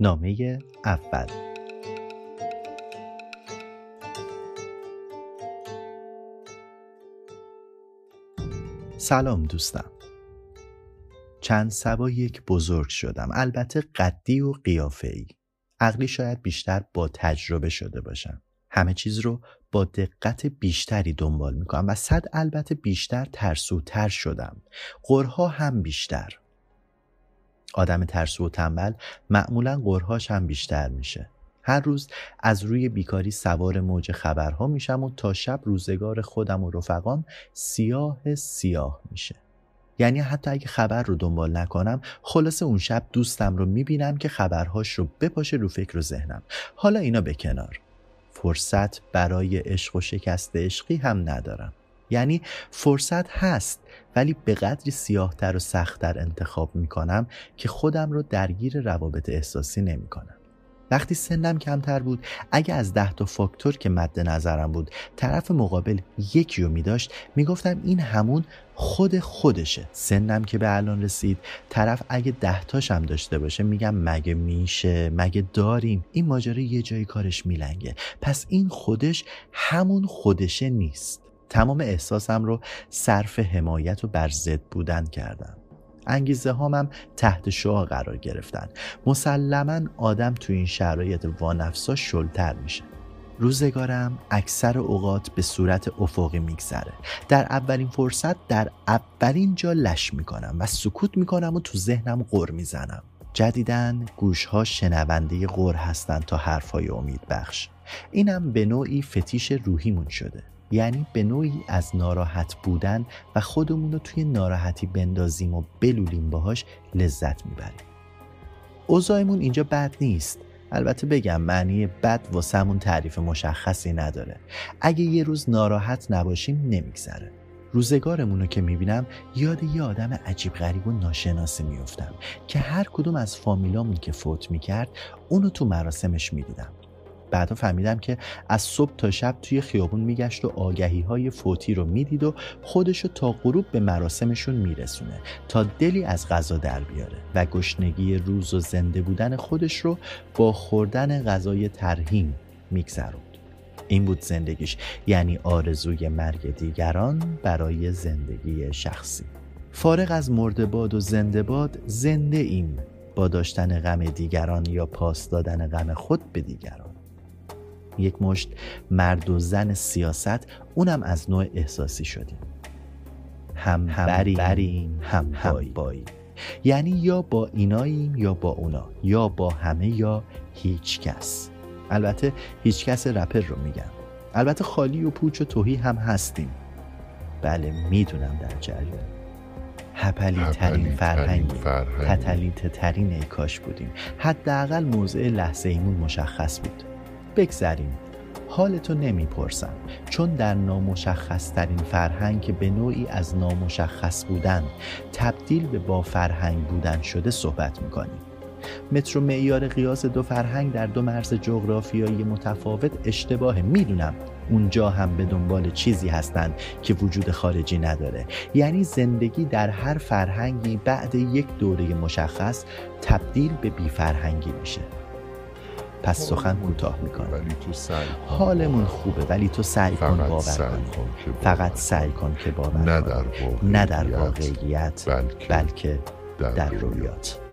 نامه اول. سلام دوستم. چند سبا یک بزرگ شدم. البته قدی و قیافه‌ای. عقلی شاید بیشتر با تجربه شده باشم. همه چیز رو با دقت بیشتری دنبال می‌کنم و صد البته بیشتر ترسوتر شدم. قرها هم بیشتر. آدم ترسو و تنبل معمولا قرهاش هم بیشتر میشه. هر روز از روی بیکاری سوار موج خبرها میشم و تا شب روزگار خودم و رفقام سیاه سیاه میشه. یعنی حتی اگه خبر رو دنبال نکنم خلاصه اون شب دوستم رو می‌بینم که خبرهاش رو بپاشه رو فکر و ذهنم. حالا اینا به کنار. فرصت برای عشق و شکست عشقی هم ندارم. یعنی فرصت هست ولی به قدری سیاهتر و سختتر انتخاب می‌کنم که خودم رو درگیر روابط احساسی نمی‌کنم. وقتی سنم کمتر بود اگه از ده تا فاکتور که مد نظرم بود طرف مقابل یکی رو می داشت می گفتم این همون خود خودشه. سنم که به الان رسید طرف اگه ده تاشم داشته باشه میگم مگه میشه؟ مگه داریم؟ این ماجرا یه جایی کارش میلنگه. پس این خودش همون خودشه نیست. تمام احساسم رو صرف حمایت و بر ضد بودن کردم. انگیزه هامم تحت شعا قرار گرفتن. مسلما آدم تو این شرایط وانفسا شلتر میشه. روزگارم اکثر اوقات به صورت افقی میگذره. در اولین فرصت در اولین جا لش می‌کنم و سکوت می‌کنم و تو ذهنم غر می‌زنم. جدیدن گوشها شنونده غر هستند تا حرفهای امید بخش. اینم به نوعی فتیش روحیمون شده. یعنی به نوعی از ناراحت بودن و خودمون رو توی ناراحتی بندازیم و بلولیم باهاش لذت می‌بریم. اوضاعمون اینجا بد نیست. البته بگم معنی بد واسمون تعریف مشخصی نداره. اگه یه روز ناراحت نباشیم نمیگذره. روزگارمون رو که می‌بینم یاد یه آدم عجیب غریب و ناشناسی میفتم که هر کدوم از فامیلامون که فوت می‌کرد اونو تو مراسمش می‌دیدم. بعدا فهمیدم که از صبح تا شب توی خیابون میگشت و آگهی های فوتی رو می‌دید و خودشو تا غروب به مراسمشون میرسونه تا دلی از غذا در بیاره و گشنگی روز و زنده بودن خودش رو با خوردن غذای ترهیم میگذروند. این بود زندگیش یعنی آرزوی مرگ دیگران برای زندگی شخصی. فارغ از مردباد و زنده باد زنده ایم. با داشتن غم دیگران یا پاس دادن غم خود به دیگران. یک مشت مرد و زن سیاست اونم از نوع احساسی شدیم هم بریم هم, هم بایی یعنی یا با ایناییم یا با اونا یا با همه یا هیچ کس. البته هیچ کس رپر رو میگم البته خالی و پوچ و توهی هم هستیم. بله می‌دونم در جریان. هپلی ترین فرهنگ تتلیت ترین ای کاش بودیم. حداقل موضع لحظه ایمون مشخص بود. بگذریم. حالتو نمی‌پرسم چون در نامشخص ترین فرهنگ که به نوعی از نامشخص بودن تبدیل به با فرهنگ بودن شده صحبت می‌کنیم. متر و معیار قیاس دو فرهنگ در دو مرز جغرافیایی متفاوت اشتباه می‌دونم. اونجا هم به دنبال چیزی هستند که وجود خارجی نداره. یعنی زندگی در هر فرهنگی بعد یک دوره مشخص تبدیل به بی فرهنگی میشه. پس سخن کوتاه می‌کنم. سعی حالمون خوبه ولی تو سعی کن باور کن فقط سعی کن که باور نه در نه در واقعیت بلکه, بلکه در رویات.